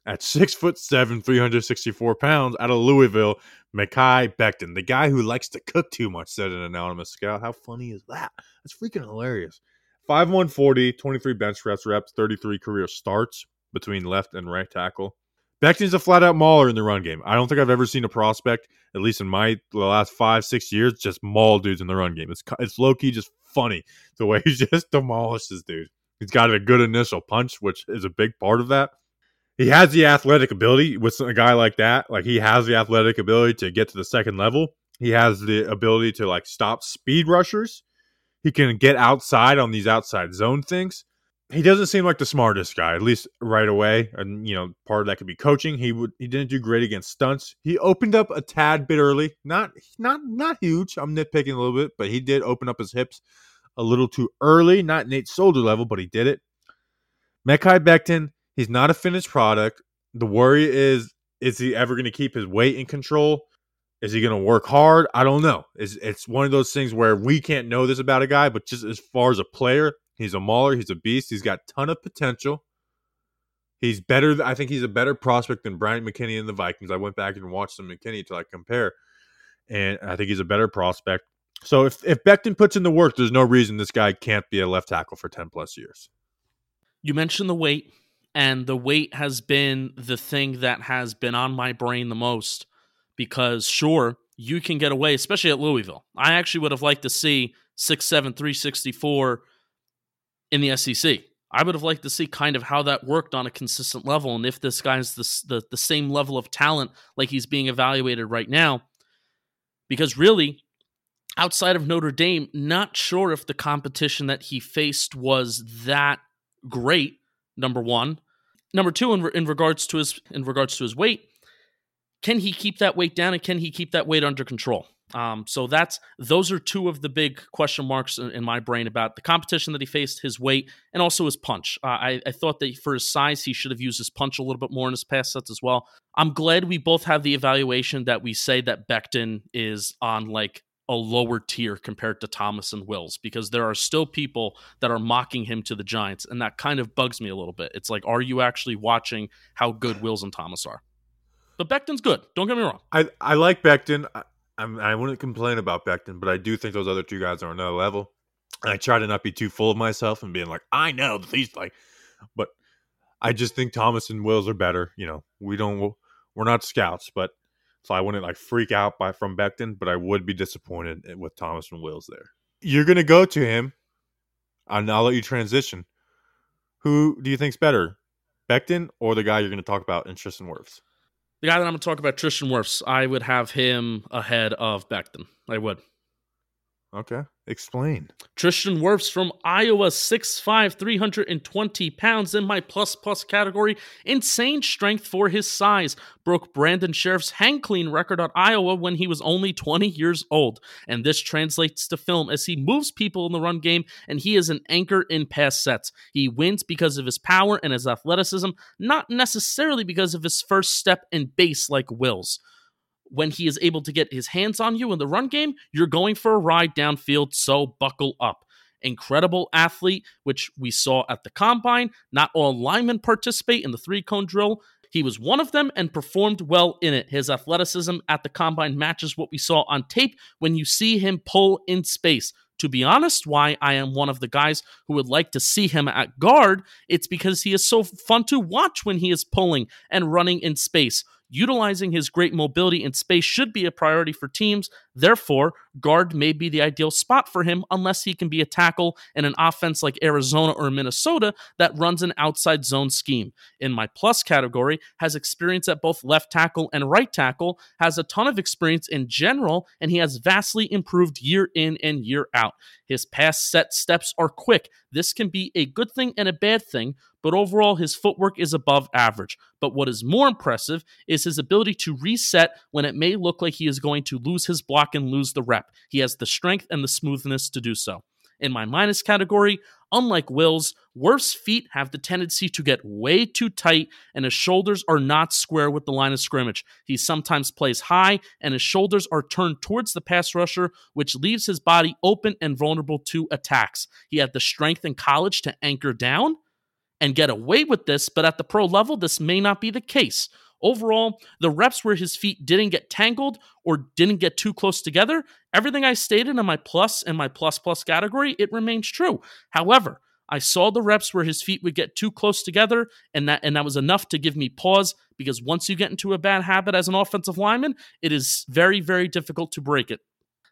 at six foot seven, 364 pounds, out of Louisville, Mekhi Becton, the guy who likes to cook too much, said an anonymous scout. How funny is that? That's freaking hilarious. 5'140, 23 bench press reps, 33 career starts between left and right tackle. Becton's a flat out mauler in the run game. I don't think I've ever seen a prospect, at least in my last five, six years, just maul dudes in the run game. It's it's low key just funny the way he just demolishes dude. He's got a good initial punch, which is a big part of that he has the athletic ability with a guy like that. Like he has the athletic ability to get to the second level. He has the ability to like stop speed rushers. He can get outside on these outside zone things. He doesn't seem like the smartest guy, at least right away. And you know, part of that could be coaching. He would he didn't do great against stunts. He opened up a tad bit early. Not not not huge. I'm nitpicking a little bit, but he did open up his hips a little too early. Not Nate Solder level, but he did it. Mekhi Becton He's not a finished product. The worry is is he ever going to keep his weight in control? Is he going to work hard? I don't know. It's, it's one of those things where we can't know this about a guy, but just as far as a player, he's a mauler. He's a beast. He's got ton of potential. He's better. I think he's a better prospect than Bryant McKinnie in the Vikings. I went back and watched some McKinnie to like compare, and I think he's a better prospect. So if if Becton puts in the work, there's no reason this guy can't be a left tackle for ten plus years. You mentioned the weight and the weight has been the thing that has been on my brain the most because sure you can get away especially at louisville i actually would have liked to see 6'7 364 in the sec i would have liked to see kind of how that worked on a consistent level and if this guy's the, the, the same level of talent like he's being evaluated right now because really outside of notre dame not sure if the competition that he faced was that great number one. Number two, in, in regards to his in regards to his weight, can he keep that weight down and can he keep that weight under control? Um, so that's those are two of the big question marks in, in, my brain about the competition that he faced, his weight, and also his punch. Uh, I, I, thought that for his size, he should have used his punch a little bit more in his pass sets as well. I'm glad we both have the evaluation that we say that Becton is on like a lower tier compared to Thomas and Wills because there are still people that are mocking him to the Giants, and that kind of bugs me a little bit. It's like, are you actually watching how good Wills and Thomas are? But Becton's good. Don't get me wrong. I, I like Becton. I, I wouldn't complain about Becton, but I do think those other two guys are on another level. And I try to not be too full of myself and being like, I know these like, but I just think Thomas and Wills are better. You know, we don't, we're not scouts, but so I wouldn't like freak out by from Becton, but I would be disappointed eh, with Thomas and Wills there. You're gonna go to him, and I'll let you transition. Who do you think's better, Becton or the guy you're gonna talk about in Tristan Wirfs? The guy that I'm gonna talk about, Tristan Wirfs, I would have him ahead of Becton. I would. Okay. Explain. Tristan Wirfs from Iowa, 6'5, 320 pounds in my plus plus category. Insane strength for his size. Broke Brandon Scherff's hang clean record at Iowa when he was only 20 years old. And this translates to film as he moves people in the run game and he is an anchor in pass sets. He wins because of his power and his athleticism, not necessarily because of his first step and base like Wills when he is able to get his hands on you in the run game, you're going for a ride downfield, so buckle up. Incredible athlete, which we saw at the combine. Not all linemen participate in the three cone drill. He was one of them and performed well in it. His athleticism at the combine matches what we saw on tape when you see him pull in space. To be honest, why I am one of the guys who would like to see him at guard, it's because he is so fun to watch when he is pulling and running in space. Utilizing his great mobility in space should be a priority for teams. Therefore, guard may be the ideal spot for him unless he can be a tackle in an offense like Arizona or Minnesota that runs an outside zone scheme. In my plus category, has experience at both left tackle and right tackle, has a ton of experience in general, and he has vastly improved year in and year out. His pass set steps are quick. This can be a good thing and a bad thing, but overall, his footwork is above average. But what is more impressive is his ability to reset when it may look like he is going to lose his block and lose the rep. He has the strength and the smoothness to do so. In my minus category, unlike Will's, Wirf's feet have the tendency to get way too tight and his shoulders are not square with the line of scrimmage. He sometimes plays high and his shoulders are turned towards the pass rusher, which leaves his body open and vulnerable to attacks. He had the strength in college to anchor down and get away with this, but at the pro level, this may not be the case. Overall, the reps where his feet didn't get tangled or didn't get too close together, everything I stated in my plus and my plus plus category, it remains true. However, I saw the reps where his feet would get too close together, and that and that was enough to give me pause because once you get into a bad habit as an offensive lineman, it is very, very difficult to break it.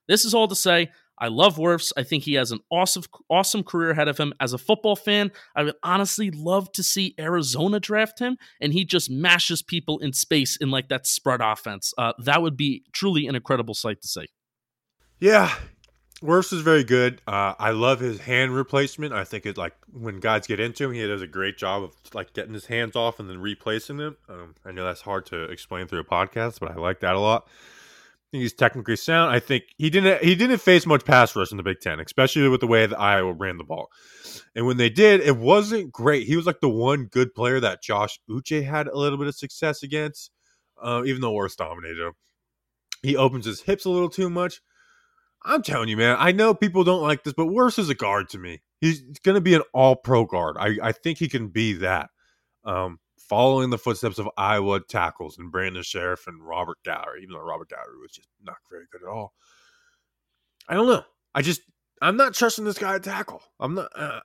This is all to say, I love Wirfs. I think he has an awesome, awesome career ahead of him. As a football fan, I would honestly love to see Arizona draft him, and he just mashes people in space in like that spread offense. Uh, that would be truly an incredible sight to see. Yeah, Wirfs is very good. Uh, I love his hand replacement. I think it like when guys get into him, he does a great job of like getting his hands off and then replacing them. Um, I know that's hard to explain through a podcast, but I like that a lot he's technically sound. I think he didn't he didn't face much pass rush in the Big Ten, especially with the way that Iowa ran the ball. And when they did, it wasn't great. He was like the one good player that Josh Uche had a little bit of success against, uh, even though Wirfs dominated him. He opens his hips a little too much. I'm telling you, man. I know people don't like this, but Wirfs is a guard to me. He's going to be an All Pro guard. I, I think he can be that. Um, following the footsteps of Iowa tackles and Brandon Scherff and Robert Gallery, even though Robert Gallery was just not very good at all. I don't know. I just I'm not trusting this guy to tackle. I'm not. Uh,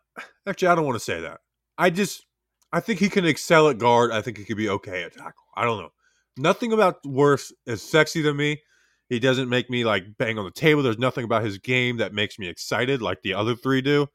actually, I don't want to say that. I just I think he can excel at guard. I think he could be okay at tackle. I don't know. Nothing about Wirfs is sexy to me. He doesn't make me like bang on the table. There's nothing about his game that makes me excited like the other three do.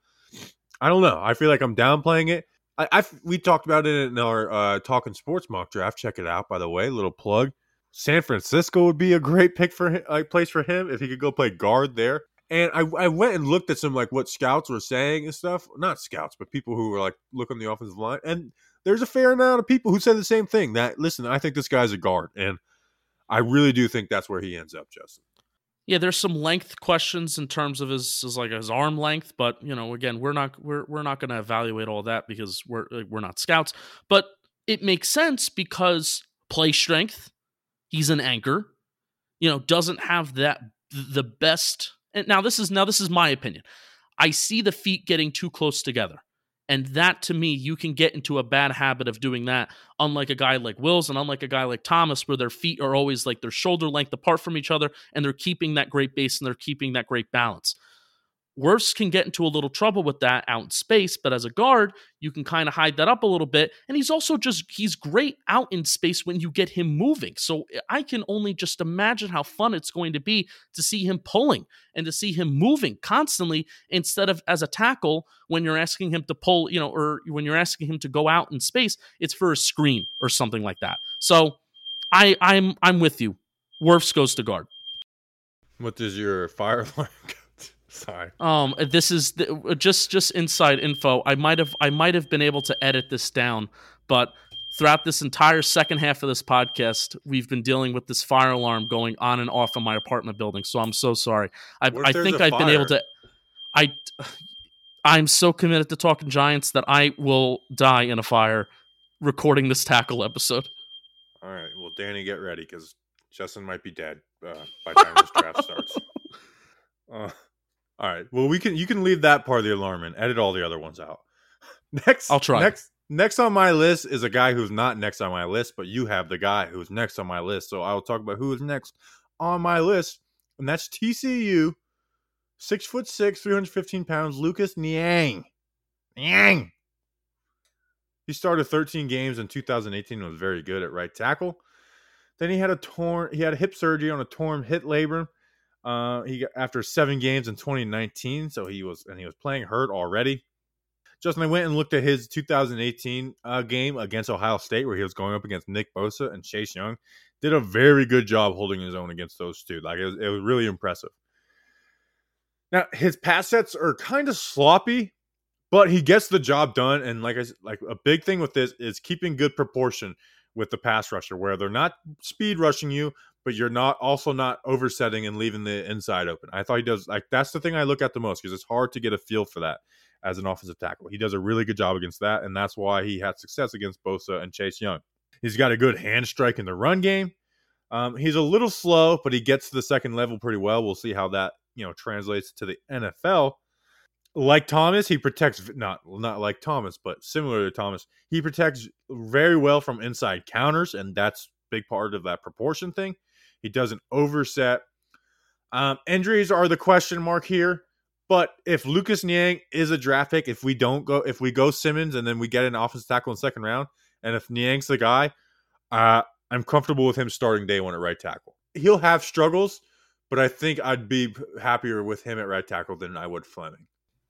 I don't know. I feel like I'm downplaying it. I, I we talked about it in our uh, talking sports mock draft. Check it out, by the way. Little plug. San Francisco would be a great pick for him, like place for him if he could go play guard there. And I, I went and looked at some like what scouts were saying and stuff. Not scouts, but people who were like looking the offensive line. And there's a fair amount of people who said the same thing. That listen, I think this guy's a guard, and I really do think that's where he ends up, Justin yeah, there's some length questions in terms of his, his like his arm length, but you know, again, we're not we're we're not going to evaluate all that because we're we're not scouts. But it makes sense because play strength, he's an anchor, you know, doesn't have that the best. And now this is now this is my opinion. I see the feet getting too close together. And that to me, you can get into a bad habit of doing that, unlike a guy like Wills and unlike a guy like Thomas, where their feet are always like their shoulder length apart from each other and they're keeping that great base and they're keeping that great balance. Wirfs can get into a little trouble with that out in space, but as a guard, you can kind of hide that up a little bit. And he's also just, he's great out in space when you get him moving. So I can only just imagine how fun it's going to be to see him pulling and to see him moving constantly instead of as a tackle when you're asking him to pull, you know, or when you're asking him to go out in space, it's for a screen or something like that. So I, I'm, I'm with you. Wirfs goes to guard. What does your fire alarm Sorry. Um, this is the, uh, just just inside info. I might have I might have been able to edit this down, but throughout this entire second half of this podcast, we've been dealing with this fire alarm going on and off in my apartment building. So I'm so sorry. I, I think I've fire? been able to. I I'm so committed to talking Giants that I will die in a fire recording this tackle episode. All right. Well, Danny, get ready because Justin might be dead uh, by the time this draft starts. Uh, all right. Well, we can you can leave that part of the alarm and edit all the other ones out. Next, I'll try. Next, next on my list is a guy who's not next on my list, but you have the guy who's next on my list. So I will talk about who is next on my list, and that's TCU, six foot six, three hundred fifteen pounds, Lucas Niang. Niang. He started 13 games in 2018 and was very good at right tackle. Then he had a torn, he had a hip surgery on a torn hip labrum uh, he got, after seven games in 2019, so he was and he was playing hurt already. Justin, I went and looked at his 2018 uh, game against Ohio State, where he was going up against Nick Bosa and Chase Young. Did a very good job holding his own against those two. Like it was, it was really impressive. Now his pass sets are kind of sloppy, but he gets the job done. And like I like a big thing with this is keeping good proportion with the pass rusher, where they're not speed rushing you, but you're not also not oversetting and leaving the inside open. I thought he does like that's the thing I look at the most because it's hard to get a feel for that as an offensive tackle. He does a really good job against that, and that's why he had success against Bosa and Chase Young. He's got a good hand strike in the run game. Um, he's a little slow, but he gets to the second level pretty well. We'll see how that you know translates to the NFL. Like Thomas, he protects not not like Thomas, but similar to Thomas, he protects very well from inside counters, and that's big part of that proportion thing. He doesn't overset. Um, injuries are the question mark here. But if Lucas Niang is a draft pick, if we don't go, if we go Simmons and then we get an offensive tackle in second round, and if Niang's the guy, uh, I'm comfortable with him starting day one at right tackle. He'll have struggles, but I think I'd be happier with him at right tackle than I would Fleming.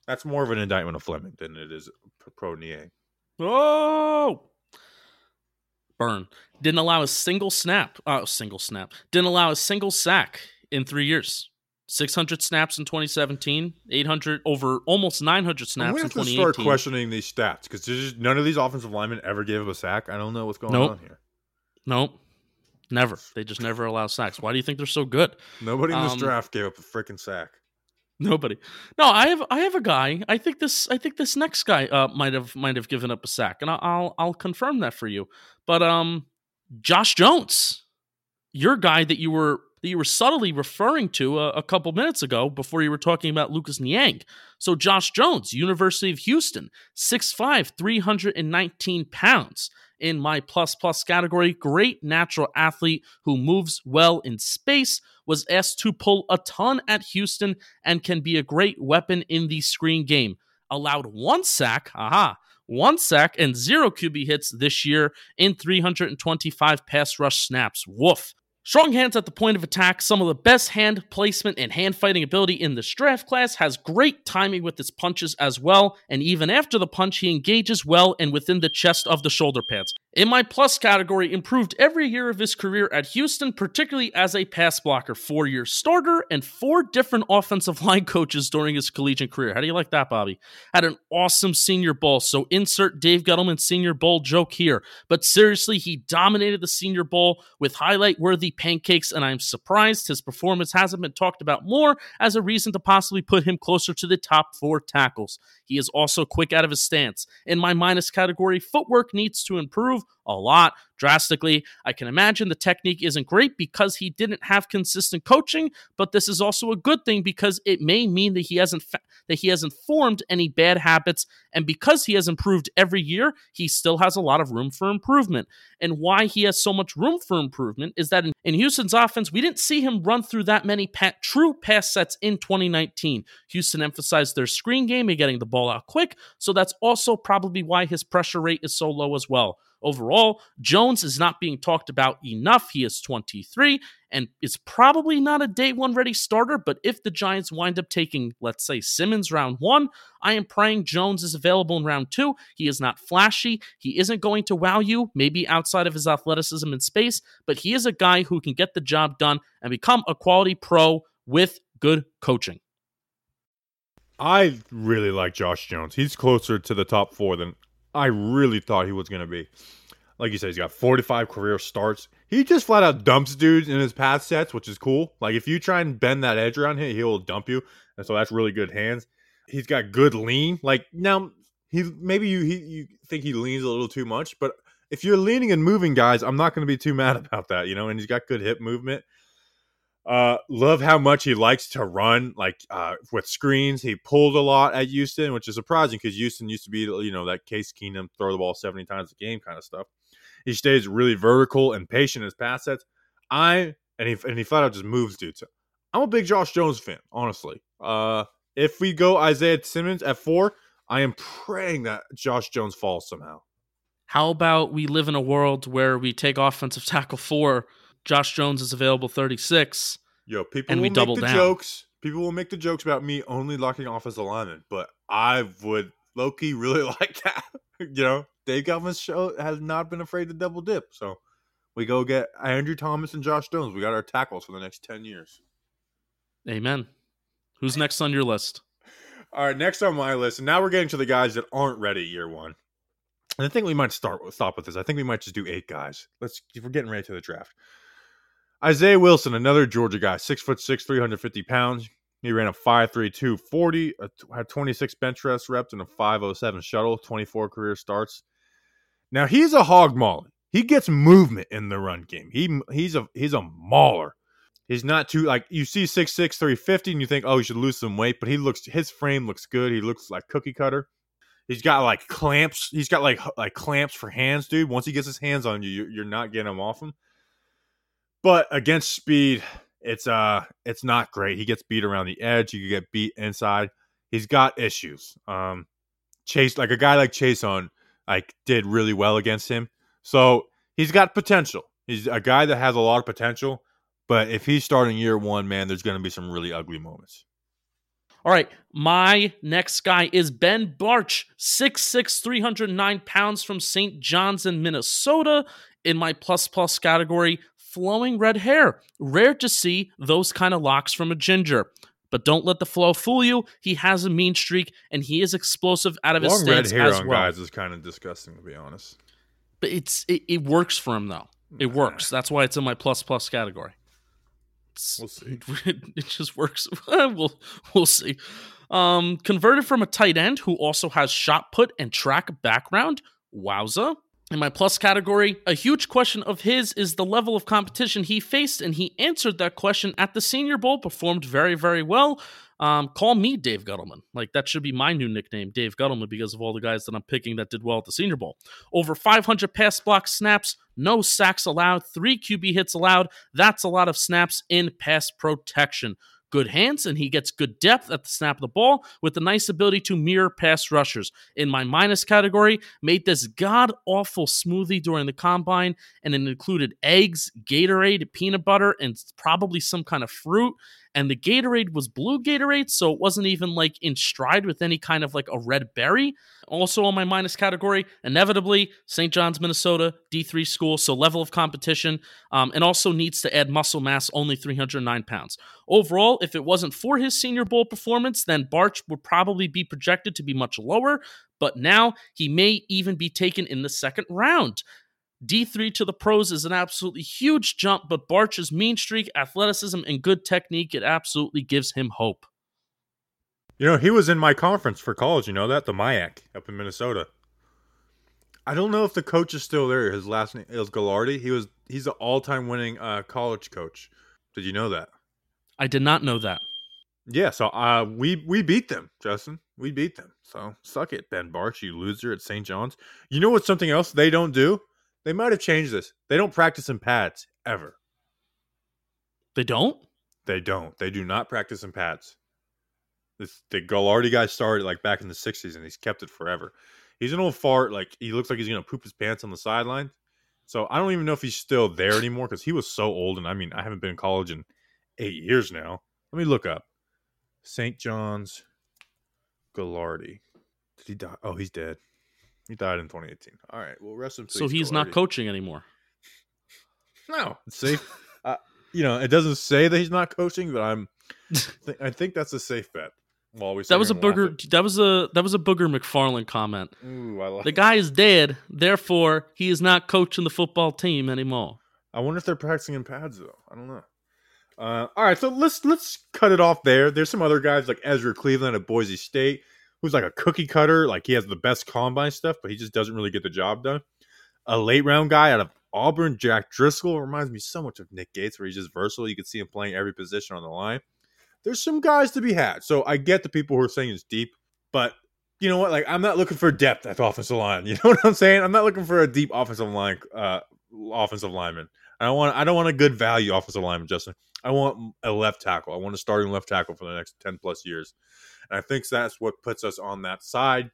That's more of an indictment of Fleming than it is pro Niang. Oh, burn! Didn't allow a single snap. Oh, single snap. Didn't allow a single sack in three years. 600 snaps in 2017, 800 over almost 900 snaps we in have to start questioning these stats because none of these offensive linemen ever gave up a sack. I don't know what's going Nope. on here. Nope. Never. They just never allow sacks. Why do you think they're so good? Nobody in this Um, draft gave up a freaking sack. Nobody. No, I have I have a guy. I think this I think this next guy uh might have might have given up a sack, and I'll I'll, confirm that for you. But um, Josh Jones, your guy that you were that you were subtly referring to a, a couple minutes ago before you were talking about Lucas Niang. So Josh Jones, University of Houston, 6'5", 319 pounds in my plus plus category. Great natural athlete who moves well in space. Was asked to pull a ton at Houston and can be a great weapon in the screen game. Allowed one sack, aha, one sack and zero QB hits this year in 325 pass rush snaps. Woof. Strong hands at the point of attack, some of the best hand placement and hand fighting ability in this draft class, has great timing with his punches as well, and even after the punch, he engages well and within the chest of the shoulder pads. In my plus category, improved every year of his career at Houston, particularly as a pass blocker, four year starter, and four different offensive line coaches during his collegiate career. How do you like that, Bobby? Had an awesome senior bowl, so insert Dave Gettleman senior bowl joke here. But seriously, he dominated the senior bowl with highlight worthy pancakes, and I'm surprised his performance hasn't been talked about more as a reason to possibly put him closer to the top four tackles. He is also quick out of his stance. In my minus category, footwork needs to improve a lot drastically. I can imagine the technique isn't great because he didn't have consistent coaching, but this is also a good thing because it may mean that he hasn't fa- that he hasn't formed any bad habits and because he has improved every year, he still has a lot of room for improvement. And why he has so much room for improvement is that in, in Houston's offense, we didn't see him run through that many pa- true pass sets in 2019. Houston emphasized their screen game and getting the ball out quick, so that's also probably why his pressure rate is so low as well. Overall, Jones is not being talked about enough. He is 23 and is probably not a day one ready starter. But if the Giants wind up taking, let's say, Simmons round one, I am praying Jones is available in round two. He is not flashy. He isn't going to wow you, maybe outside of his athleticism and space, but he is a guy who can get the job done and become a quality pro with good coaching. I really like Josh Jones. He's closer to the top four than I really thought he was going to be. Like you said, he's got 45 career starts. He just flat out dumps dudes in his pass sets, which is cool. Like if you try and bend that edge around him, he'll dump you. And so that's really good hands. He's got good lean. Like now, he maybe you he, you think he leans a little too much, but if you're leaning and moving guys, I'm not going to be too mad about that, you know. And he's got good hip movement. Uh, love how much he likes to run, like uh, with screens. He pulled a lot at Houston, which is surprising because Houston used to be, you know, that Case Keenum throw the ball 70 times a game kind of stuff. He stays really vertical and patient in his pass sets. I and he and he flat out just moves dudes. I'm a big Josh Jones fan, honestly. Uh, if we go Isaiah Simmons at four, I am praying that Josh Jones falls somehow. How about we live in a world where we take offensive tackle four, Josh Jones is available 36. Yo, people And will we double the down. jokes. People will make the jokes about me only locking offensive linemen, but I would Loki really like that. you know, Dave Galvin's show has not been afraid to double dip. So we go get Andrew Thomas and Josh Jones. We got our tackles for the next ten years. Amen. Who's next on your list? All right, next on my list, and now we're getting to the guys that aren't ready year one. And I think we might start with stop with this. I think we might just do eight guys. Let's if we're getting ready to the draft. Isaiah Wilson, another Georgia guy, six foot six, 350 pounds. He ran a 5.32 40, uh, had 26 bench press reps and a 507 shuttle, 24 career starts. Now he's a hog mauler. He gets movement in the run game. He he's a he's a mauler. He's not too like you see 6'6", 350 and you think, oh, he should lose some weight, but he looks his frame looks good. He looks like cookie cutter. He's got like clamps. He's got like like clamps for hands, dude. Once he gets his hands on you, you're not getting him off him. But against speed, it's uh it's not great. He gets beat around the edge. You could get beat inside. He's got issues. Um, Chase like a guy like Chaisson like did really well against him. So he's got potential. He's a guy that has a lot of potential. But if he's starting year one, man, there's going to be some really ugly moments. All right, my next guy is Ben Bartch, 6'6, 309 pounds from St. John's in Minnesota. In my plus plus category, flowing red hair. Rare to see those kind of locks from a ginger. But don't let the flow fool you. He has a mean streak and he is explosive out of Long his stance red hair as on well. guys is kind of disgusting, to be honest. But it's it, it works for him though. It works. That's why it's in my plus plus category. It's- We'll see. it just works. we'll we'll see. Um, converted from a tight end who also has shot put and track background. Wowza. In my plus category, a huge question of his is the level of competition he faced, and he answered that question at the Senior Bowl, performed very, very well. Um, call me Dave Gettleman. Like, that should be my new nickname, Dave Gettleman, because of all the guys that I'm picking that did well at the Senior Bowl. Over 500 pass block snaps, no sacks allowed, three QB hits allowed. That's a lot of snaps in pass protection. Good hands, and he gets good depth at the snap of the ball with a nice ability to mirror pass rushers. In my minus category, made this god awful smoothie during the combine, and it included eggs, Gatorade, peanut butter, and probably some kind of fruit. And the Gatorade was blue Gatorade, so it wasn't even like in stride with any kind of like a red berry. Also on my minus category, inevitably, St. John's, Minnesota, D3 school, so level of competition, um, and also needs to add muscle mass, only 309 pounds. Overall, if it wasn't for his Senior Bowl performance, then Bartch would probably be projected to be much lower, but now he may even be taken in the second round. D3 to the pros is an absolutely huge jump, but Bartch's mean streak, athleticism, and good technique, it absolutely gives him hope. You know, he was in my conference for college. You know that the MIAC up in Minnesota. I don't know if the coach is still there. His last name is Gagliardi. He was he's an all time winning uh, college coach. Did you know that? I did not know that. Yeah. So uh, we we beat them, Justin. We beat them. So suck it, Ben Bartch, you loser at St. John's. You know what's something else they don't do? They might have changed this. They don't practice in pads ever. They don't? They don't. They do not practice in pads. This the Gagliardi guy started like back in the '60s, and he's kept it forever. He's an old fart. Like he looks like he's gonna poop his pants on the sideline. So I don't even know if he's still there anymore because he was so old. And I mean, I haven't been in college in eight years now. Let me look up St. John's Gagliardi. Did he die? Oh, he's dead. He died in 2018. All right. Well, rest in peace. So he's not coaching anymore. No, it's safe. uh, you know, it doesn't say that he's not coaching, but I'm. th- I think that's a safe bet. While we That was a here and laugh booger. That was a that was a booger McFarland comment. Ooh, I like. The guy is dead, therefore he is not coaching the football team anymore. I wonder if they're practicing in pads though. I don't know. Uh, all right, so let's let's cut it off there. There's some other guys like Ezra Cleveland at Boise State, who's like a cookie cutter. Like he has the best combine stuff, but he just doesn't really get the job done. A late round guy out of Auburn, Jack Driscoll, reminds me so much of Nick Gates, where he's just versatile. You can see him playing every position on the line. There's some guys to be had. So I get the people who are saying it's deep, but you know what? Like I'm not looking for depth at the offensive line. You know what I'm saying? I'm not looking for a deep offensive line, uh, offensive lineman. I don't want. I don't want a good value offensive lineman, Justin. I want a left tackle. I want a starting left tackle for the next ten plus years, and I think that's what puts us on that side.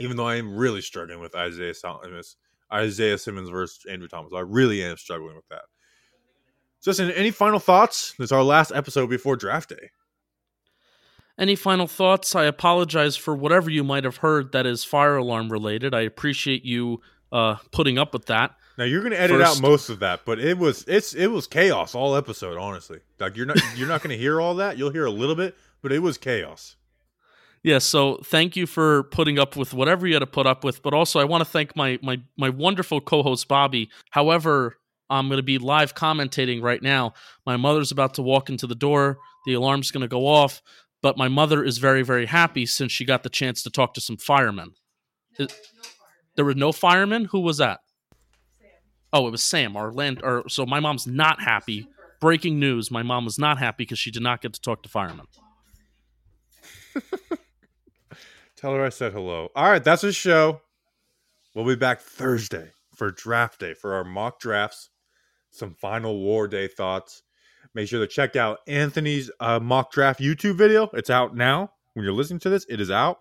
Even though I am really struggling with Isaiah Simmons, Isaiah Simmons versus Andrew Thomas, I really am struggling with that. Justin, any final thoughts? This is our last episode before draft day. Any final thoughts? I apologize for whatever you might have heard that is fire alarm related. I appreciate you uh, putting up with that. Now you're gonna edit First- out most of that, but it was it's it was chaos all episode. Honestly, like you're not you're not gonna hear all that. You'll hear a little bit, but it was chaos. Yeah, so thank you for putting up with whatever you had to put up with, but also I want to thank my my my wonderful co-host Bobby. However, I'm going to be live commentating right now. My mother's about to walk into the door. The alarm's going to go off, but my mother is very, very happy since she got the chance to talk to some firemen. Is- there were no firemen. Who was that? Oh, it was Sam. Our land. Or so my mom's not happy. Breaking news: My mom was not happy because she did not get to talk to firemen. Tell her I said hello. All right, that's a show. We'll be back Thursday for draft day for our mock drafts, some final war day thoughts. Make sure to check out Anthony's uh, mock draft YouTube video. It's out now. When you're listening to this, it is out.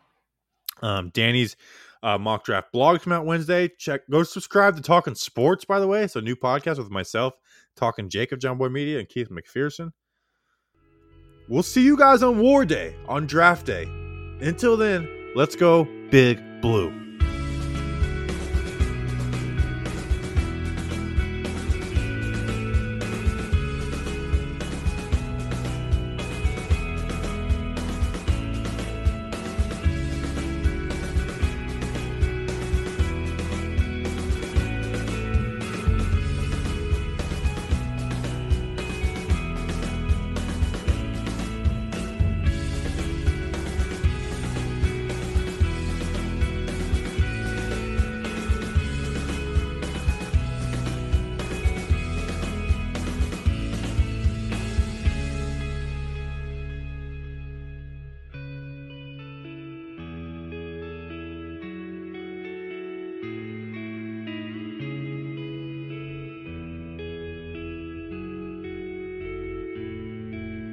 Um, Danny's uh, mock draft blog come out Wednesday. Check, go subscribe to Talking Sports. By the way, it's a new podcast with myself, Talking Jacob John Boy Media, and Keith McPherson. We'll see you guys on War Day, on Draft Day. Until then, let's go Big Blue.